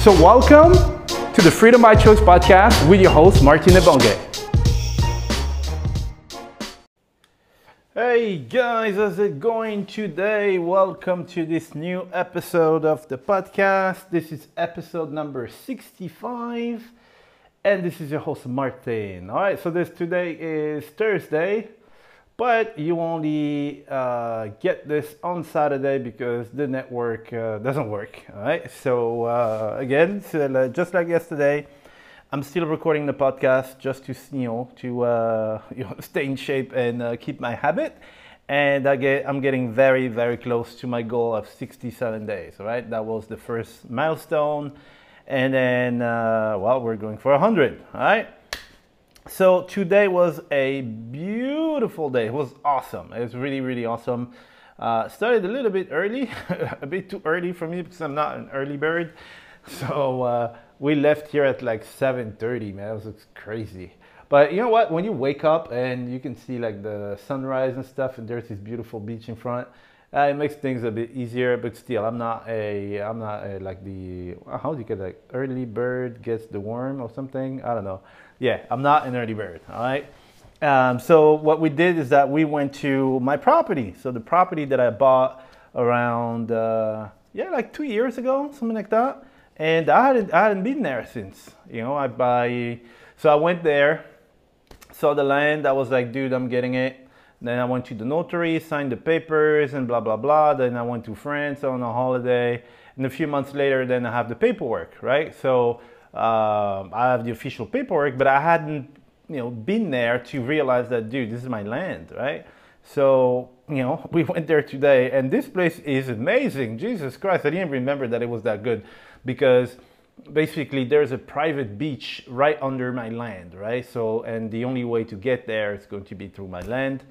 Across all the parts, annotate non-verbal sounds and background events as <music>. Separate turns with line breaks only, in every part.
So welcome to the Freedom by Choice podcast with your host, Martin Ebonge. Hey guys, how's it going today? Welcome to this new episode of the podcast. This is episode number 65, and this is your host Martin. All right, so this today is Thursday, but you only uh, get this on Saturday because the network uh, doesn't work. All right, so uh, again, so just like yesterday. I'm still recording the podcast just to you know to uh, <laughs> you know stay in shape and uh, keep my habit. And I get I'm getting very very close to my goal of 67 days. Right, that was the first milestone, and then uh, well we're going for 100. All right. So today was a beautiful day. It was awesome. It was really really awesome. Uh, started a little bit early, <laughs> a bit too early for me because I'm not an early bird. <laughs> So uh, we left here at like 7.30, man. It was crazy. But you know what? When you wake up and you can see like the sunrise and stuff, and there's this beautiful beach in front, uh, it makes things a bit easier. But still, I'm not a, I'm not a, like the, how do you get like early bird gets the worm or something? I don't know. Yeah, I'm not an early bird. All right. Um, so what we did is that we went to my property. So the property that I bought around, uh, yeah, like two years ago, something like that and I hadn't I hadn't been there since. You know, I buy so I went there, saw the land. I was like, dude, I'm getting it. Then I went to the notary, signed the papers, and blah blah blah. Then I went to France on a holiday, and a few months later, then I have the paperwork, right? So uh, I have the official paperwork, but I hadn't you know been there to realize that, dude, this is my land, right? So you know, <laughs> we went there today, and this place is amazing. Jesus Christ, I didn't remember that it was that good because basically there's a private beach right under my land, right? So, and the only way to get there is going to be through my land.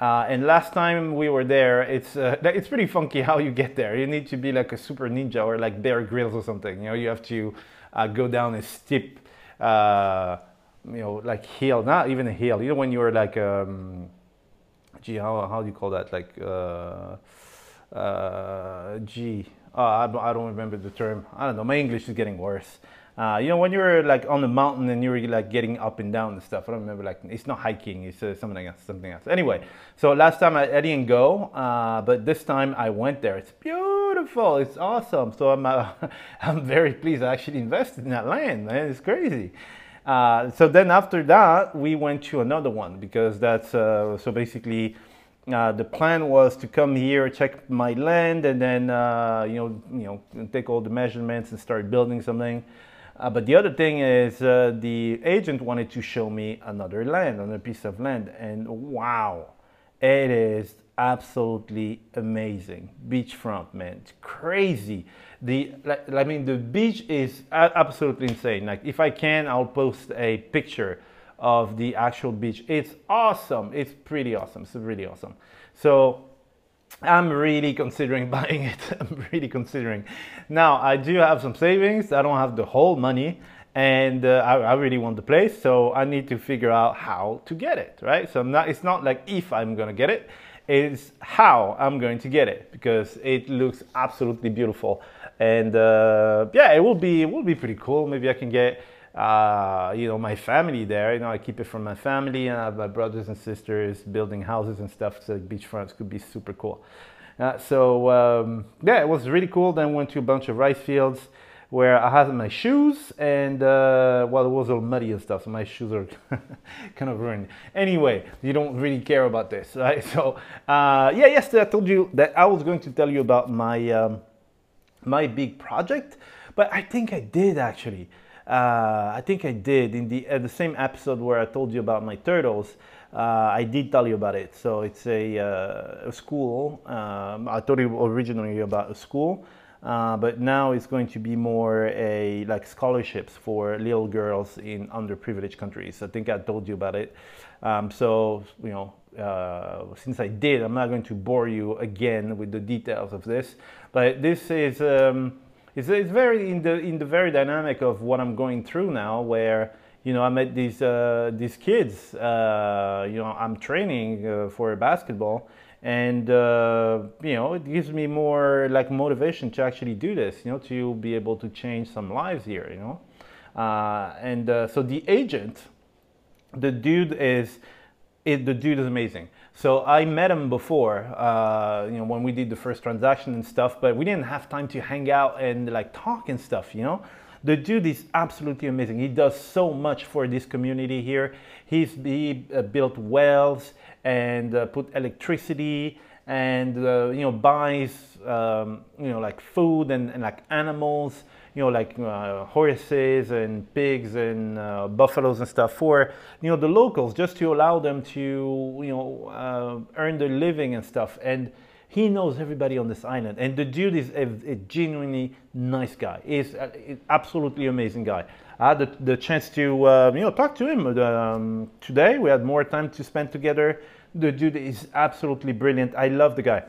Uh, and last time we were there, it's uh, <laughs> it's pretty funky how you get there. You need to be like a super ninja or like Bear Grylls or something. You know, you have to uh, go down a steep, uh, you know, like hill, not even a hill. You know, when you're like, um, gee, how how do you call that? Like, uh, uh, gee, I, I don't remember the term. I don't know. My English is getting worse. Uh, you know, when you're like on the mountain and you're like getting up and down and stuff. I don't remember. Like it's not hiking. It's uh, something else. Something else. Anyway, so last time I, I didn't go, uh, but this time I went there. It's beautiful. It's awesome. So I'm uh, <laughs> I'm very pleased. I actually invested in that land. Man, it's crazy. Uh, so then after that, we went to another one because that's uh, so basically uh, the plan was to come here, check my land, and then uh, you know, you know, take all the measurements and start building something. Uh, but the other thing is, uh, the agent wanted to show me another land, another piece of land, and wow, it is absolutely amazing. Beachfront, man, it's crazy. The, like, I mean, the beach is absolutely insane. Like, if I can, I'll post a picture of the actual beach. It's awesome. It's pretty awesome. It's really awesome. So I'm really considering <laughs> buying it. I'm really considering. Now I do have some savings. I don't have the whole money, and uh, I, I, really want the place. So I need to figure out how to get it. Right. So not, it's not like if I'm gonna get it. It's how I'm going to get it because it looks absolutely beautiful, and uh, yeah, it will be it will be pretty cool. Maybe I can get uh, you know, my family there. You know, I keep it from my family and I have my brothers and sisters building houses and stuff. So beachfronts could be super cool. Uh, so um, yeah, it was really cool. Then went to a bunch of rice fields where I had my shoes and uh, well, it was all muddy and stuff, so my shoes are <laughs> kind of ruined. Anyway, you don't really care about this, <laughs> right? So uh, yeah, yesterday I told you that I was going to tell you about my um, my big project, but I think I did actually. Uh, I think I did in the uh, the same episode where I told you about my turtles. Uh, I did tell you about it. So it's a, uh, a school. Um, I told you originally about a school, uh, but now it's going to be more a like scholarships for little girls in underprivileged countries. I think I told you about it. Um, so you know, uh, since I did, I'm not going to bore you again with the details of this. But this is um, it's, it's very in the in the very dynamic of what I'm going through now, where you know, I met these uh, these kids. Uh, you know, I'm training uh, for basketball, and uh, you know, it gives me more like motivation to actually do this. You know, to be able to change some lives here. You know, uh, and uh, so the agent, the dude is, it, the dude is amazing. So I met him before, you know, when we did the first transaction and stuff, but we didn't have time to hang out and like talk and stuff. You know. The dude is absolutely amazing. He does so much for this community here. He's he uh, built wells and uh, put electricity and uh, you know buys um, you know like food and, and like animals you know like uh, horses and pigs and uh, buffaloes and stuff for you know the locals just to allow them to you know uh, earn their living and stuff and he knows everybody on this island, and the dude is a, a genuinely nice guy. He's an absolutely amazing guy. I had the, the chance to uh, you know talk to him um, today. We had more time to spend together. The dude is absolutely brilliant. I love the guy.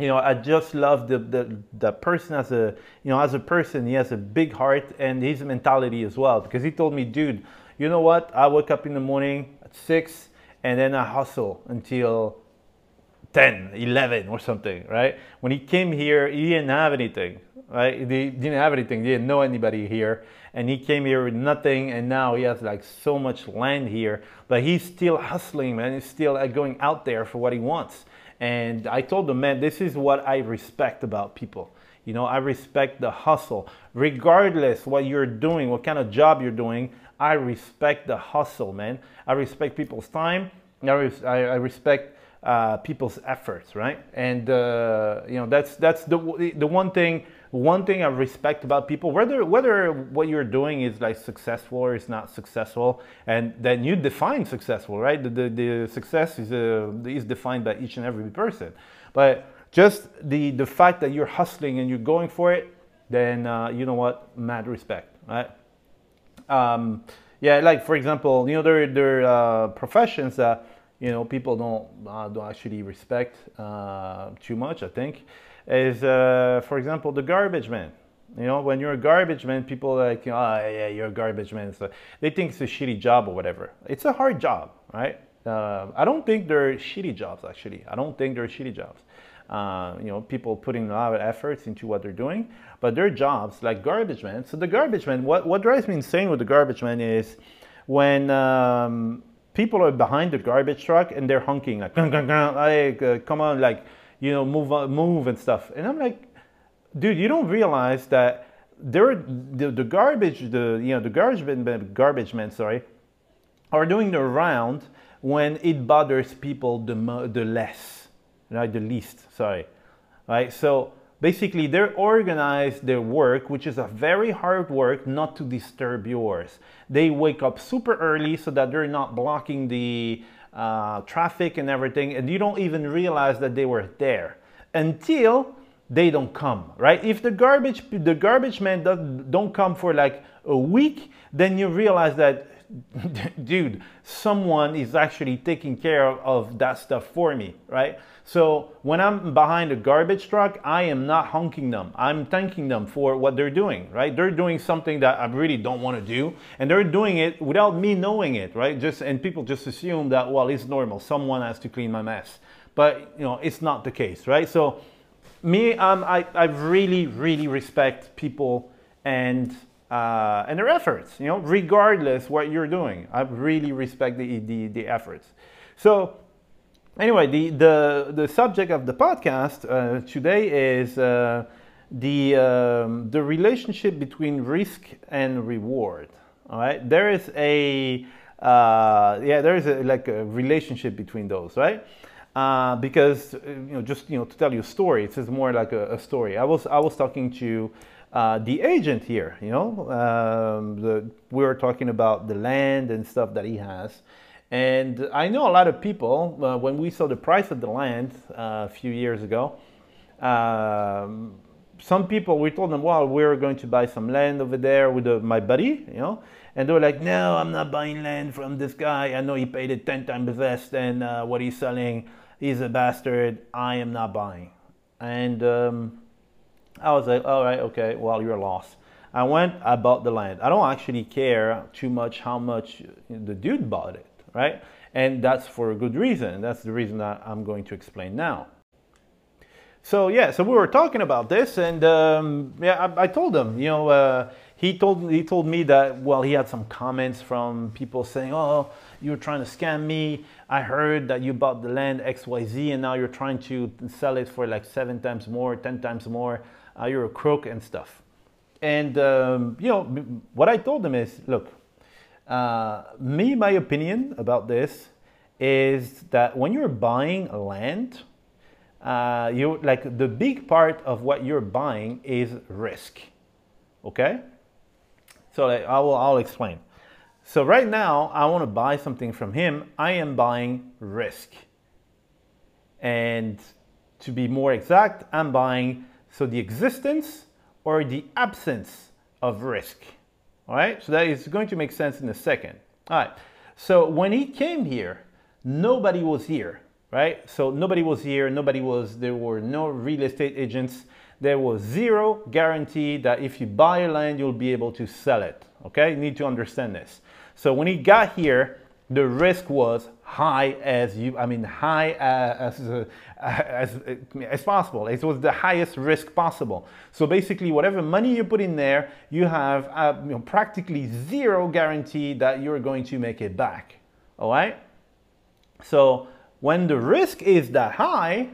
You know, I just love the, the the person as a you know as a person. He has a big heart and his mentality as well. Because he told me, dude, you know what? I wake up in the morning at six and then I hustle until 10, 11 or something, right? When he came here, he didn't have anything, right? He didn't have anything. He didn't know anybody here. And he came here with nothing. And now he has like so much land here, but he's still hustling, man. He's still going out there for what he wants. And I told him, man, this is what I respect about people. You know, I respect the hustle. Regardless what you're doing, what kind of job you're doing, I respect the hustle, man. I respect people's time. I, res- I respect uh, people's efforts, right? And uh, you know that's that's the the one thing one thing I respect about people, whether whether what you're doing is like successful or is not successful, and then you define successful, right? The the, the success is uh, is defined by each and every person, but just the the fact that you're hustling and you're going for it, then uh, you know what, mad respect, right? Um, yeah, like for example, you know there there are uh, professions that you know people don't uh, don't actually respect uh, too much. I think is uh, for example the garbage man. You know, when you're a garbage man, people are like, oh, yeah, you're a garbage man. So they think it's a shitty job or whatever. It's a hard job, right? Uh, I don't think they're shitty jobs, actually. I don't think they're shitty jobs. Uh, you know, people putting a lot of efforts into what they're doing, but their jobs, like garbage man. So the garbage man, what, what drives me insane with the garbage man is when um, people are behind the garbage truck and they're honking like, like uh, come on, like, you know, move, move and stuff. And I'm like, dude, you don't realize that there, the, the garbage, the you know, the garbage men, garbage men, sorry, are doing the round when it bothers people the the less, right? The least, sorry, right? So basically they organize their work, which is a very hard work, not to disturb yours. They wake up super early so that they're not blocking the uh, traffic and everything, and you don't even realize that they were there until they don't come, right? If the garbage the garbage man does, don't come for like a week, then you realize that <laughs> dude, someone is actually taking care of that stuff for me, right? So when I'm behind a garbage truck, I am not honking them. I'm thanking them for what they're doing, right? They're doing something that I really don't want to do, and they're doing it without me knowing it, right? Just and people just assume that well, it's normal. Someone has to clean my mess, but you know, it's not the case, right? So me, um, I, I really, really respect people and uh, and their efforts, you know, regardless what you're doing. I really respect the, the, the efforts. So anyway, the, the, the subject of the podcast uh, today is uh, the, um, the relationship between risk and reward. All right, there is a uh, yeah, there is a, like a relationship between those, right? Uh, because you know, just you know, to tell you a story, it's more like a, a story. I was I was talking to uh, the agent here. You know, um, the, we were talking about the land and stuff that he has. And I know a lot of people, uh, when we saw the price of the land uh, a few years ago, um, some people, we told them, well, we're going to buy some land over there with uh, my buddy, you know, and they were like, no, I'm not buying land from this guy. I know he paid it 10 times less than uh, what he's selling. He's a bastard. I am not buying. And um, I was like, all right, okay, well, you're lost. I went, I bought the land. I don't actually care too much how much the dude bought it, right? And that's for a good reason. That's the reason that I'm going to explain now. So yeah, so we were talking about this, and um, yeah, I, I, told him, you know, uh, he told he told me that well, he had some comments from people saying, oh, you're trying to scam me. I heard that you bought the land X Y Z, and now you're trying to sell it for like seven times more, ten times more uh, you're a crook and stuff. And, um, you know, what I told them is, look, uh, me, my opinion about this is that when you're buying land, uh, you like the big part of what you're buying is risk. Okay? So I will, I'll explain. So right now, I want to buy something from him. I am buying risk. And to be more exact, I'm buying so the existence or the absence of risk. All right, so that is going to make sense in a second. All right, so when he came here, nobody was here, right? So nobody was here, nobody was, there were no real estate agents. There was zero guarantee that if you buy a land, you'll be able to sell it. Okay, you need to understand this. So when he got here, the risk was high as you, I mean, high as, uh, as, as possible. It was the highest risk possible. So basically, whatever money you put in there, you have uh, you know, practically zero guarantee that you're going to make it back. All right? So when the risk is that high,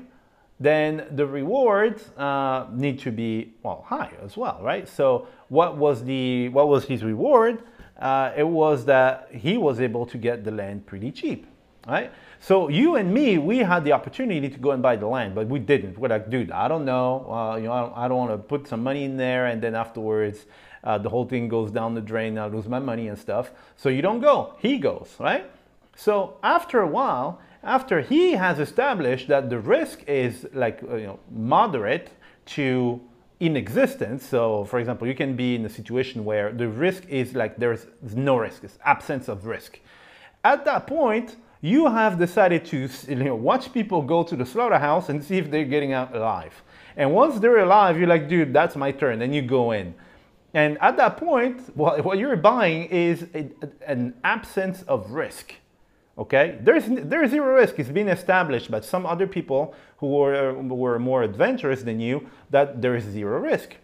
then the rewards uh, need to be well high as well, right? So what was the what was his reward? Uh, it was that he was able to get the land pretty cheap, right? So you and me, we had the opportunity to go and buy the land, but we didn't. We're like, dude, I don't know. Uh, you know, I don't, don't want to put some money in there, and then afterwards, uh, the whole thing goes down the drain. I lose my money and stuff. So you don't go. He goes, right? So after a while, after he has established that the risk is like uh, you know moderate to in existence. So, for example, you can be in a situation where the risk is like there's no risk, it's absence of risk. At that point, you have decided to you know, watch people go to the slaughterhouse and see if they're getting out alive. And once they're alive, you're like, dude, that's my turn. And you go in. And at that point, what you're buying is an absence of risk. Okay, there's there's zero risk. It's been established by some other people who were were more adventurous than you that there is zero risk.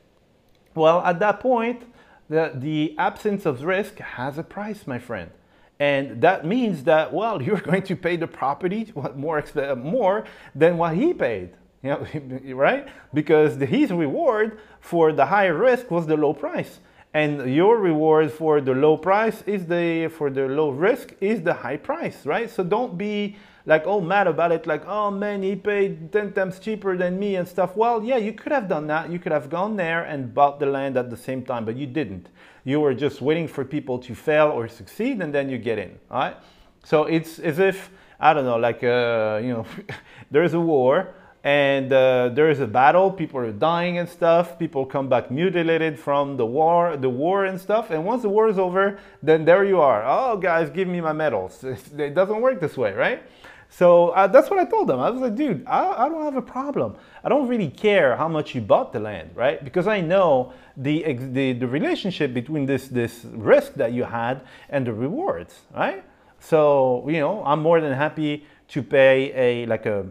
Well, at that point, the the absence of risk has a price, my friend, and that means that well, <laughs> you're going to pay the property more more than what he paid. You know, <laughs> right? Because his reward for the high risk was the low price and your reward for the low price is the for the low risk is the high price right? So don't be like oh mad about it like oh man he paid 10 times cheaper than me and stuff. Well yeah you could have done that. You could have gone there and bought the land at the same time but you didn't. You were just waiting for people to fail or succeed and then you get in all right? So it's as if i don't know like uh, you know <laughs> there's a war and uh, there is a battle. People are dying and stuff. People come back mutilated from the war the war and stuff. And once the war is over then there you are. Oh guys give me my medals. <laughs> It doesn't work this way right? So uh, that's what i told them. I was like dude I, I, don't have a problem. I don't really care how much you bought the land right? Because i know the, the the relationship between this this risk that you had and the rewards right? So you know i'm more than happy to pay a like a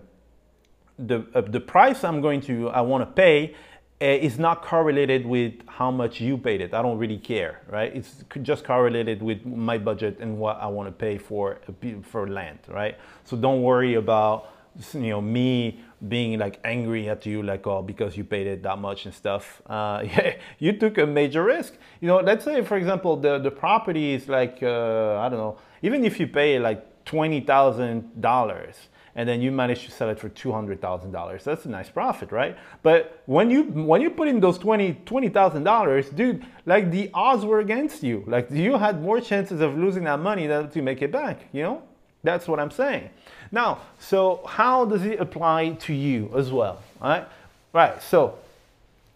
the, uh, the price I'm going to, I want to pay uh, is not correlated with how much you paid it. I don't really care, right? It's just correlated with my budget and what I want to pay for, for land, right? So don't worry about you know me being like angry at you like oh because you paid it that much and stuff uh, <laughs> yeah, you took a major risk you know let's say for example the the property is like uh, i don't know even if you pay like $20000 and then you manage to sell it for $200,000. That's a nice profit, right? But when you when you put in those 20 $20,000, dude, like the odds were against you. Like you had more chances of losing that money than to make it back, you know? That's what I'm saying. Now, so how does it apply to you as well? All right? Right. So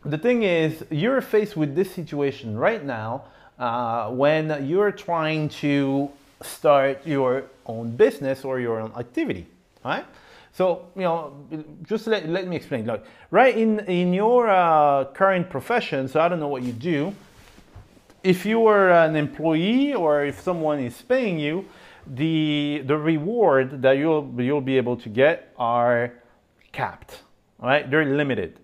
the thing is, you're faced with this situation right now uh, when you're trying to start your own business or your own activity, right? So, you know, just let, let me explain. Look, right in, in your uh, current profession, so I don't know what you do, if you are an employee or if someone is paying you, the, the reward that you'll, you'll be able to get are capped, right? They're limited.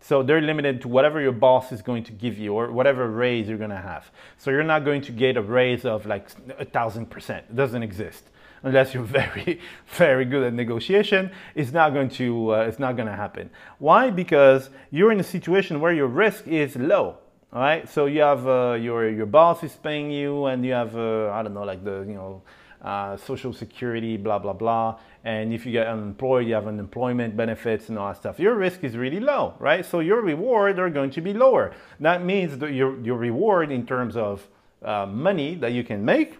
So they're limited to whatever your boss is going to give you or whatever raise you're going to have. So you're not going to get a raise of like a thousand percent. It doesn't exist unless you're <laughs> very, very good at negotiation. It's not going to, uh, it's not going to happen. Why? Because you're in a situation where your risk is low. All right. So you have uh, your your boss is paying you, and you have uh, I don't know like the you know uh, social security, blah, blah, blah. And if you get unemployed, you have unemployment benefits and all that stuff. Your risk is really low, right? So your reward are going to be lower. That means that your, your reward in terms of uh, money that you can make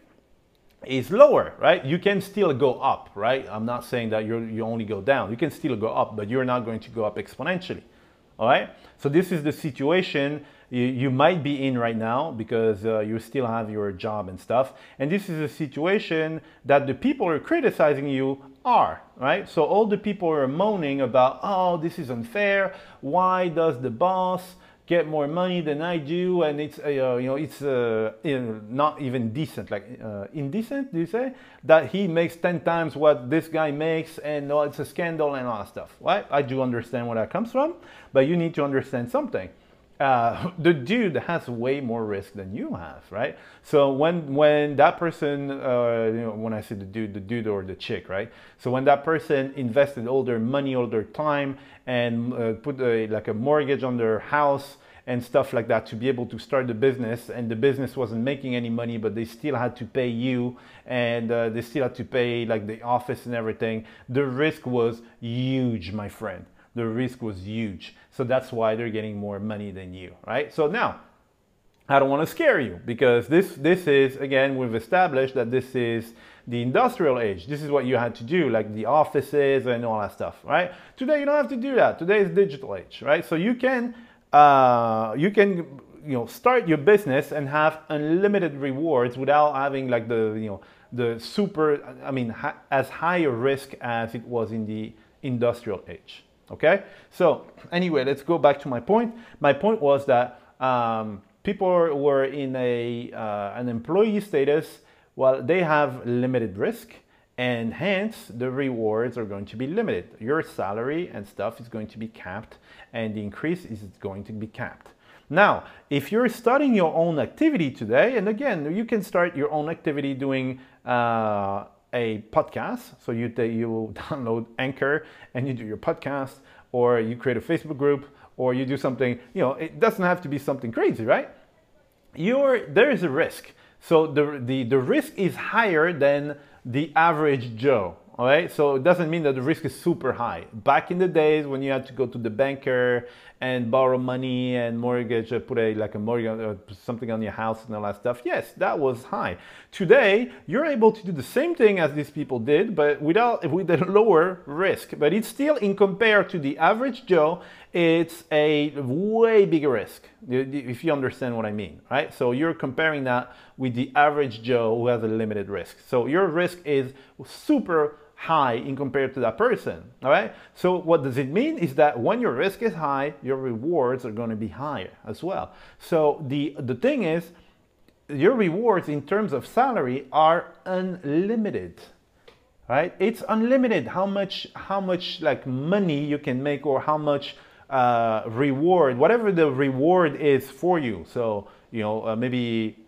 is lower, right? You can still go up, right? I'm not saying that you you only go down. You can still go up, but you're not going to go up exponentially, all right? So this is the situation you, you might be in right now because uh, you still have your job and stuff. And this is a situation that the people who are criticizing you are, right? So all the people are moaning about, oh, this is unfair. Why does the boss get more money than I do, and it's uh, you know it's uh, not even decent, like uh, indecent. Do you say that he makes ten times what this guy makes, and oh, it's a scandal and all that stuff? Right? I do understand where that comes from, but you need to understand something uh, <laughs> the dude has way more risk than you have, right? So when when that person, uh, you know, when I say the dude, the dude or the chick, right? So when that person invested all their money, all their time, and uh, put a, like a mortgage on their house and stuff like that to be able to start the business, and the business wasn't making any money, but they still had to pay you, and uh, they still had to pay like the office and everything. The risk was huge, my friend the risk was huge. So that's why they're getting more money than you, right? So now, I don't want to scare you because this, this is, again, we've established that this is the industrial age. This is what you had to do, like the offices and all that stuff, right? Today, you don't have to do that. Today is digital age, right? So you can, uh, you can, you know, start your business and have unlimited rewards without having like the, you know, the super, I mean, as high a risk as it was in the industrial age. Okay, so anyway, let's go back to my point. My point was that um, people were in a uh, an employee status. Well, they have limited risk, and hence the rewards are going to be limited. Your salary and stuff is going to be capped, and the increase is going to be capped. Now, if you're starting your own activity today, and again, you can start your own activity doing. Uh, a podcast. So you you <laughs> download Anchor and you do your podcast, or you create a Facebook group, or you do something. You know, it doesn't have to be something crazy, right? You're there is a risk. So the the the risk is higher than the average Joe. All right, so it doesn't mean that the risk is super high. Back in the days when you had to go to the banker and borrow money and mortgage, uh, put a like a mortgage, uh, something on your house and all that stuff. Yes, that was high. Today, you're able to do the same thing as these people did, but without with a <laughs> lower risk. But it's still, in compared to the average Joe, it's a way bigger risk. If you understand what I mean, right? So you're comparing that with the average Joe who has a limited risk. So your risk is super high in compared to that person. All right. So what does it mean is that when your risk is high, your rewards are going to be higher as well. So the the thing is, your rewards in terms of salary are unlimited. Right? It's unlimited how much how much like money you can make or how much uh, reward, whatever the reward is for you. So you know uh, maybe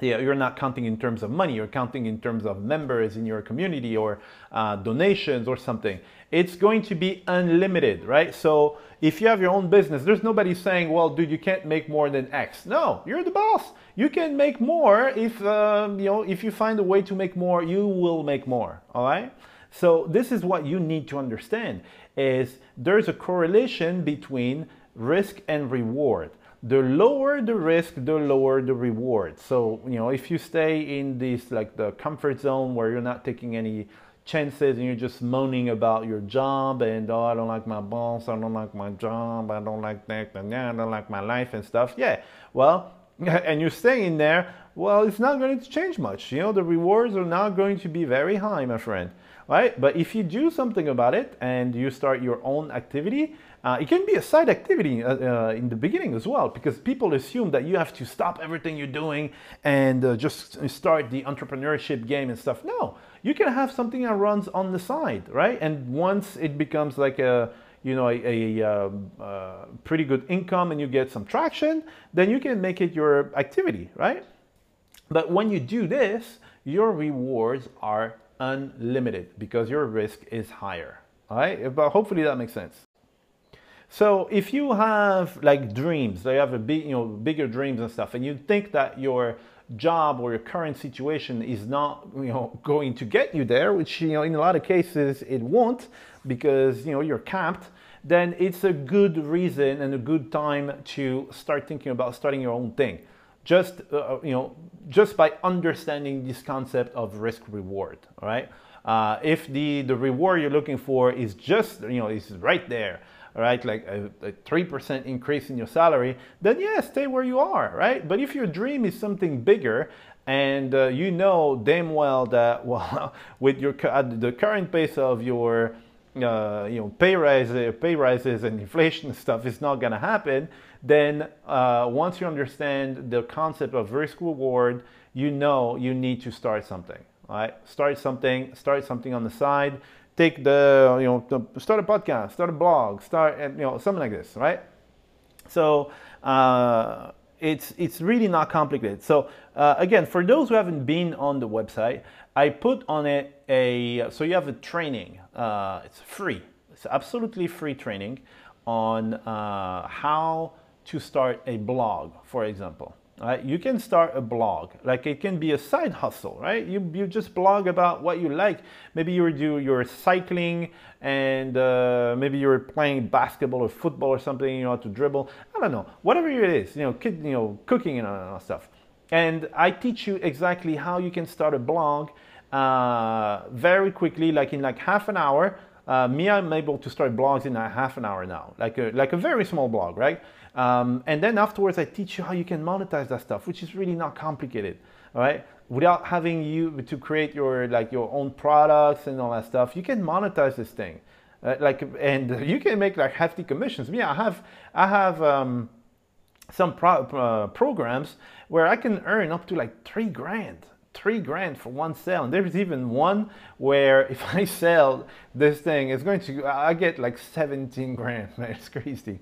yeah, you're not counting in terms of money, you're counting in terms of members in your community or uh, donations or something. It's going to be unlimited, right? So if you have your own business, there's nobody saying, well, dude, you can't make more than X. No, you're the boss. You can make more if, um, you know, if you find a way to make more, you will make more, all right? So this is what you need to understand is there's a correlation between risk and reward the lower the risk, the lower the reward. So, you know, if you stay in this like the comfort zone where you're not taking any chances and you're just moaning about your job and oh I don't like my boss, I don't like my job, I don't like that, and yeah, I don't like my life and stuff. Yeah. Well, <laughs> and you're staying there, well, it's not going to change much. You know, the rewards are not going to be very high, my friend. Right? But if you do something about it and you start your own activity, uh, it can be a side activity uh, uh, in the beginning as well, because people assume that you have to stop everything you're doing and uh, just start the entrepreneurship game and stuff. No, you can have something that runs on the side, right? And once it becomes like a you know a, a, a, um, uh, pretty good income and you get some traction, then you can make it your activity, right? But when you do this, your rewards are unlimited because your risk is higher. All right, but hopefully that makes sense. So if you have like dreams, you have a big, you know, bigger dreams and stuff, and you think that your job or your current situation is not, you know, going to get you there, which you know in a lot of cases it won't, because you know you're capped. Then it's a good reason and a good time to start thinking about starting your own thing. Just uh, you know, just by understanding this concept of risk reward. All right. Uh, if the the reward you're looking for is just you know is right there right, like a, 3% increase in your salary, then yeah, stay where you are, right? But if your dream is something bigger and uh, you know damn well that, <laughs> well, with your at the current pace of your uh, you know, pay rises, pay rises and inflation <laughs> stuff is not going to happen, then uh, once you understand the concept of risk reward, you know you need to start something. Right? Start something, start something on the side, take the, you know, start a podcast, start a blog, start, you know, something like this, right? So uh, it's, it's really not complicated. So uh, again, for those who haven't been on the website, I put on it a, so you have a training, uh, it's free, it's absolutely free training on uh, how to start a blog, for example right? You can start a blog, like it can be a side hustle, right? You, you just blog about what you like. Maybe you do you're cycling and uh, maybe you're playing basketball or football or something, you know how to dribble. I don't know, whatever it is, you know, kid, you know, cooking and all that stuff. And I teach you exactly how you can start a blog uh, very quickly, like in like half an hour. Uh, me, I'm able to start blogs in a half an hour now, like a, like a very small blog, right? Um, and then afterwards, I teach you how you can monetize that stuff, which is really not complicated, all right? Without having you to create your like your own products and all that stuff, you can monetize this thing, uh, like, and <laughs> you can make like hefty commissions. Me, I have, I have um, some pro uh, programs where I can earn up to like three grand three grand for one sale. And there's even one where if I sell this thing, it's going to, I get like 17 grand, <laughs> man, it's crazy.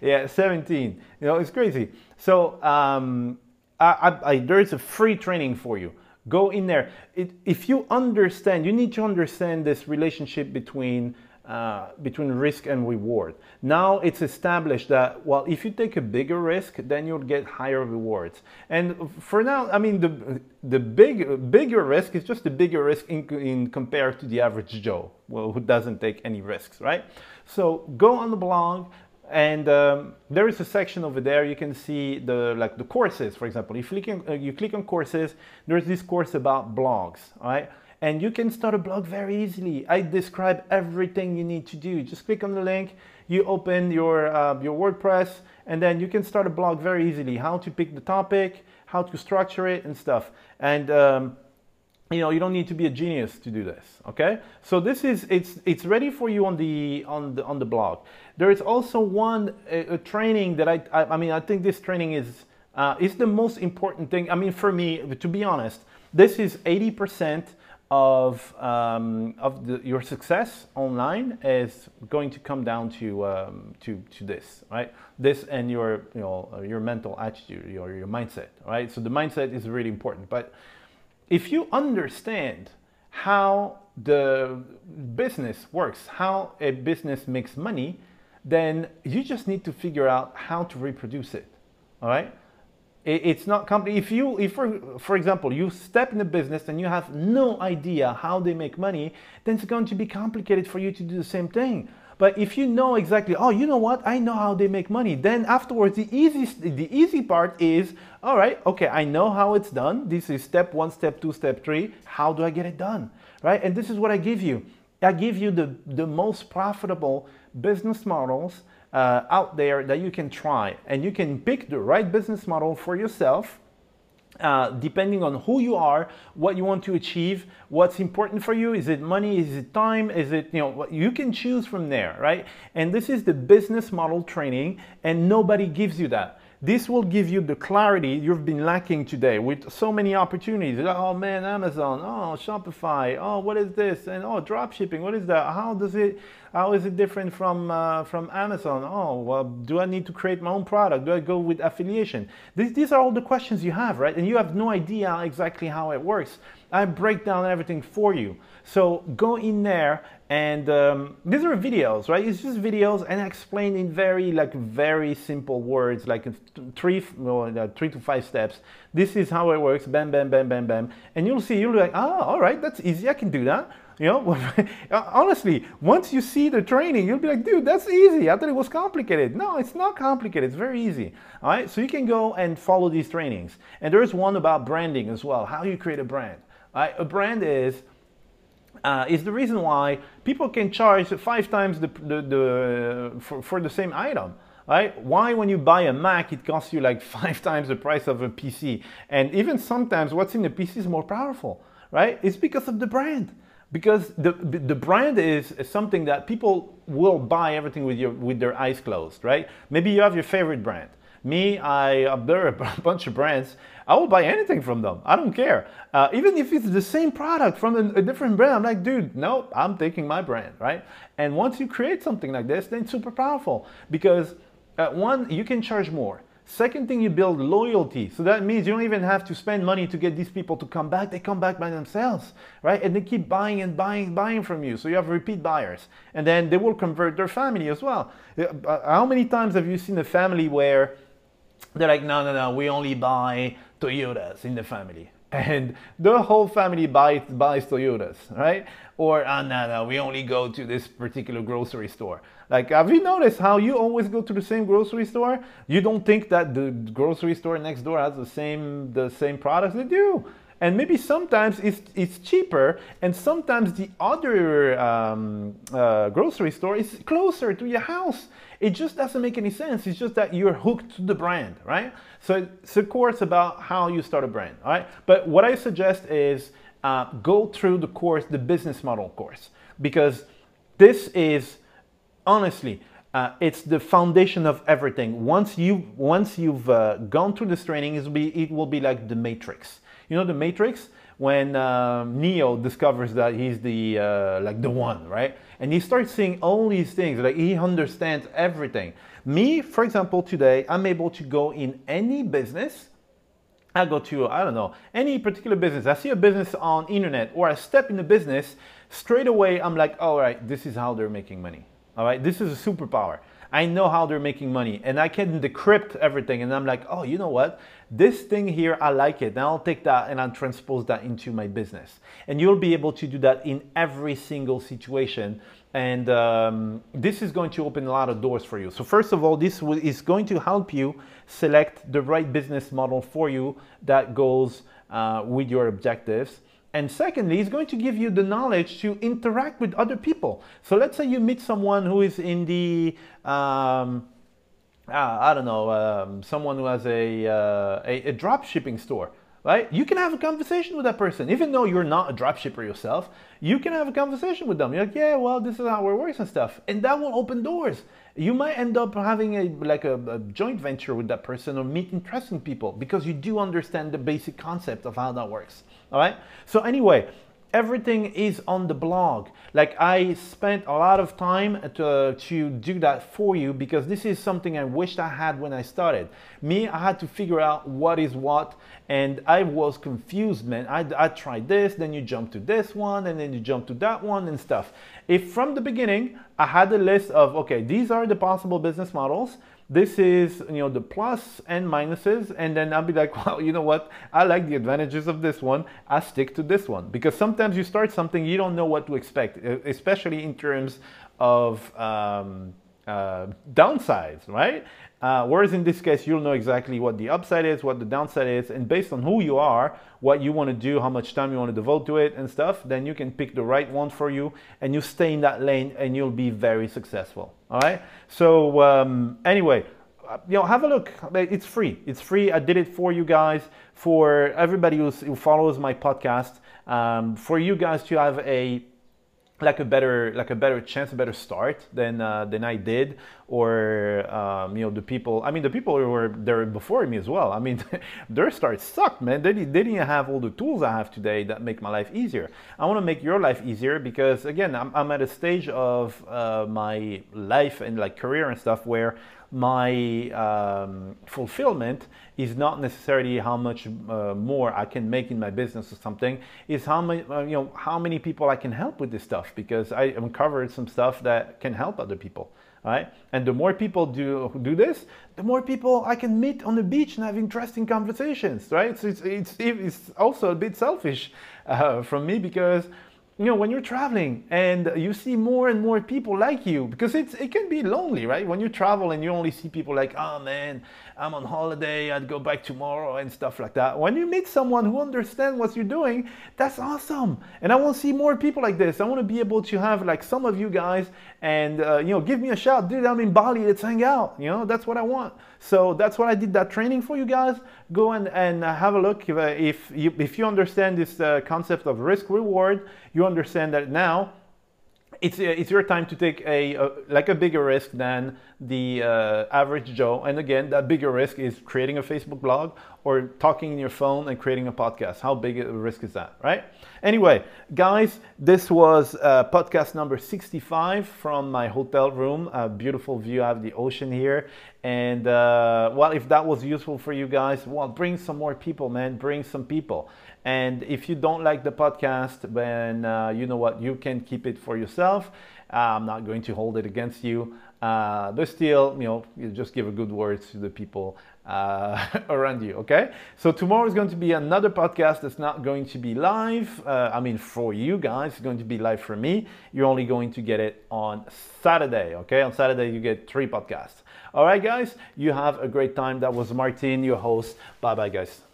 Yeah, 17, you know, it's crazy. So um, I, I, I, there's a free training for you. Go in there. It, if you understand, you need to understand this relationship between uh, between risk and reward. Now it's established that, well, if you take a bigger risk, then you'll get higher rewards. And for now, I mean, the, the big, bigger risk is just the bigger risk in, in compared to the average Joe, well, who doesn't take any risks, right? So go on the blog, and um, there is a section over there you can see the like the courses for example if you click on, uh, you click on courses there's this course about blogs right and you can start a blog very easily. I describe everything you need to do. Just click on the link, you open your, uh, your WordPress, and then you can start a blog very easily. How to pick the topic, how to structure it and stuff. And um, you know, you don't need to be a genius to do this, okay? So this is, it's, it's ready for you on the, on the, on the blog. There is also one a, a training that I, I, I mean, I think this training is, uh, is the most important thing. I mean, for me, to be honest, this is 80% of, um, of the, your success online is going to come down to, um, to, to this, right? This and your, you know, your mental attitude, your, your mindset, right? So the mindset is really important. But if you understand how the business works, how a business makes money, then you just need to figure out how to reproduce it, all right? It's not complicated. If you, if for, for example, you step in a business and you have no idea how they make money, then it's going to be complicated for you to do the same thing. But if you know exactly, oh, you know what, I know how they make money, then afterwards the easy, the easy part is, all right, okay, I know how it's done. This is step one, step two, step three. How do I get it done, right? And this is what I give you. I give you the, the most profitable business models uh, out there that you can try. And you can pick the right business model for yourself. Uh, depending on who you are, what you want to achieve, what's important for you. Is it money? Is it time? Is it, you know, what you can choose from there, right? And this is the business model training, and nobody gives you that. This will give you the clarity you've been lacking today with so many opportunities. Oh man, Amazon, oh Shopify, oh what is this? And oh drop shipping, what is that? How does it how is it different from uh, from Amazon? Oh, well, do I need to create my own product? Do I go with affiliation? These, these are all the questions you have, right? And you have no idea exactly how it works. I break down everything for you. So go in there and um, these are videos, right? It's just videos and I explain in very like very simple words, like three, well, three to five steps. This is how it works. Bam, bam, bam, bam, bam. And you'll see, you'll be like, ah, all right, that's easy. I can do that. You know, <laughs> honestly, once you see the training, you'll be like, dude, that's easy. I thought it was complicated. No, it's not complicated. It's very easy. All right. So you can go and follow these trainings. And there's one about branding as well. How you create a brand. Right. A brand is uh, is the reason why people can charge five times the, the, the for, for the same item right? Why when you buy a Mac, it costs you like <laughs> five times the price of a PC? And even sometimes what's in the PC is more powerful, right? It's because of the brand. Because the, the brand is something that people will buy everything with, your, with their eyes closed, right? Maybe you have your favorite brand. Me, I observe a <laughs> bunch of brands. I will buy anything from them. I don't care. Uh, even if it's the same product from a, a, different brand, I'm like, dude, no, I'm taking my brand, right? And once you create something like this, then it's super powerful because uh, one, you can charge more. Second thing, you build loyalty. So that means you don't even have to spend money to get these people to come back. They come back by themselves, right? And they keep buying and buying, buying from you. So you have repeat buyers. And then they will convert their family as well. Uh, how many times have you seen a family where they're like, no, no, no, we only buy Toyotas in the family. <laughs> And the whole family buys, buys Toyotas, right? Or, oh, no, no, we only go to this particular grocery store. Like, have you noticed how you always go to the same grocery store? You don't think that the grocery store next door has the same the same products? They do and maybe sometimes it's, it's cheaper and sometimes the other um, uh, grocery store is closer to your house it just doesn't make any sense it's just that you're hooked to the brand right so it's a course about how you start a brand all right but what i suggest is uh, go through the course the business model course because this is honestly uh, it's the foundation of everything. Once you once you've uh, gone through this training, it will be it will be like the matrix. You know the Matrix when um, Neo discovers that he's the uh, like the one, right? And he starts seeing all these things, like he understands everything. Me, for example, today I'm able to go in any business. I go to I don't know any particular business. I see a business on internet, or I step in the business. Straight away, I'm like, all right, this is how they're making money. All right, this is a superpower. I know how they're making money and I can decrypt everything. And I'm like, oh, you know what? This thing here, I like it. And I'll take that and I'll transpose that into my business. And you'll be able to do that in every single situation. And um, this is going to open a lot of doors for you. So, first of all, this is going to help you select the right business model for you that goes uh, with your objectives. And secondly, it's going to give you the knowledge to interact with other people. So let's say you meet someone who is in the, um, uh, I don't know, um, someone who has a, uh, a, a drop shipping store right? You can have a conversation with that person, even though you're not a dropshipper yourself. You can have a conversation with them. You're like, yeah, well, this is how it works and stuff, and that will open doors. You might end up having a like a, a joint venture with that person or meet interesting people because you do understand the basic concept of how that works. All right. So anyway, everything is on the blog. Like I spent a lot of time to, to do that for you because this is something I wished I had when I started. Me, I had to figure out what is what and I was confused, man. I, I tried this, then you jump to this one and then you jump to that one and stuff. If from the beginning I had a list of, okay, these are the possible business models, this is you know the plus and minuses and then i'll be like <laughs> well you know what? I like the advantages of this one. I stick to this one. Because sometimes you start something you don't know what to expect especially in terms of um, uh, downsides right uh, whereas in this case, you'll know exactly what the upside is, what the downside is, and based on who you are, what you want to do, how much time you want to devote to it and stuff, then you can pick the right one for you and you stay in that lane and you'll be very successful. All right. So um, anyway, uh, you know, have a look. It's free. It's free. I did it for you guys, for everybody who follows my podcast, um, for you guys to have a like a better like a better chance a better start than uh, than I did or um, you know the people I mean the people who were there before me as well. I mean <laughs> their start sucked man. They, they didn't have all the tools I have today that make my life easier. I want to make your life easier because again I'm, I'm at a stage of uh, my life and like career and stuff where my um, fulfillment is not necessarily how much uh, more I can make in my business or something. Is how many uh, you know how many people I can help with this stuff because I uncovered some stuff that can help other people. Right? And the more people do do this, the more people I can meet on the beach and have interesting conversations. Right? So it's it's, it's also a bit selfish uh, from me because you know when you're traveling and you see more and more people like you because it's it can be lonely right? When you travel and you only see people like oh man i'm on holiday i'd go back tomorrow and stuff like that. When you meet someone who understands what you're doing that's awesome. And i want to see more people like this. I want to be able to have like some of you guys and uh, you know give me a shout. Dude i'm in bali. Let's hang out. You know that's what i want. So that's what I did that training for you guys. Go and, and uh, have a look. If, uh, if, you, if you understand this uh, concept of risk reward, you understand that now it's, uh, it's your time to take a, a, like a bigger risk than the uh, average Joe. And again, that bigger risk is creating a Facebook blog or talking in your phone and creating a podcast. How big a risk is that, right? Anyway, guys, this was uh, podcast number 65 from my hotel room. A beautiful view of the ocean here. And uh, well, if that was useful for you guys, well, bring some more people, man. Bring some people. And if you don't like the podcast, then uh, you know what, you can keep it for yourself. I'm not going to hold it against you. Uh, but still, you know, you just give a good word to the people uh, <laughs> around you, okay? So tomorrow is going to be another podcast that's not going to be live. Uh, I mean, for you guys, it's going to be live for me. You're only going to get it on Saturday, okay? On Saturday, you get three podcasts. All right, guys, you have a great time. That was Martin, your host. Bye bye, guys.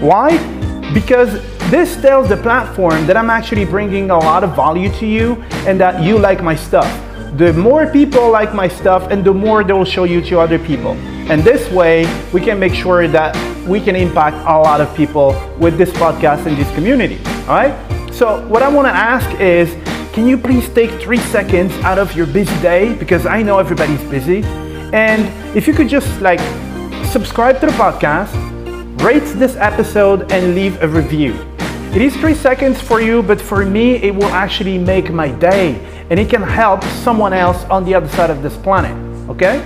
Why? Because this tells the platform that I'm actually bringing a lot of value to you and that you like my stuff. The more people like my stuff and the more they will show you to other people. And this way, we can make sure that we can impact a lot of people with this podcast and this community. All right? So, what I want to ask is can you please take three seconds out of your busy day? Because I know everybody's busy. And if you could just like subscribe to the podcast, rate this episode and leave a review. It is three seconds for you, but for me, it will actually make my day and it can help someone else on the other side of this planet. Okay?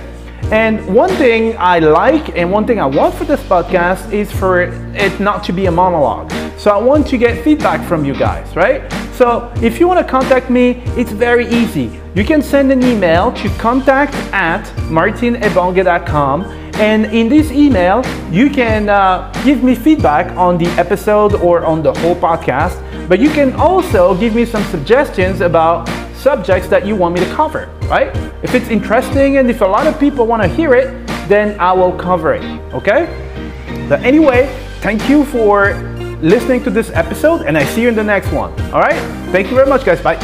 And one thing I like and one thing I want for this podcast is for it not to be a monologue. So I want to get feedback from you guys, right? So if you want to contact me, it's very easy. You can send an email to contact at martinebonge.com and in this email, you can uh, give me feedback on the episode or on the whole podcast, but you can also give me some suggestions about subjects that you want me to cover, right? If it's interesting and if a lot of people want to hear it, then I will cover it, okay? But anyway, thank you for listening to this episode, and I see you in the next one. All right? Thank you very much, guys. Bye.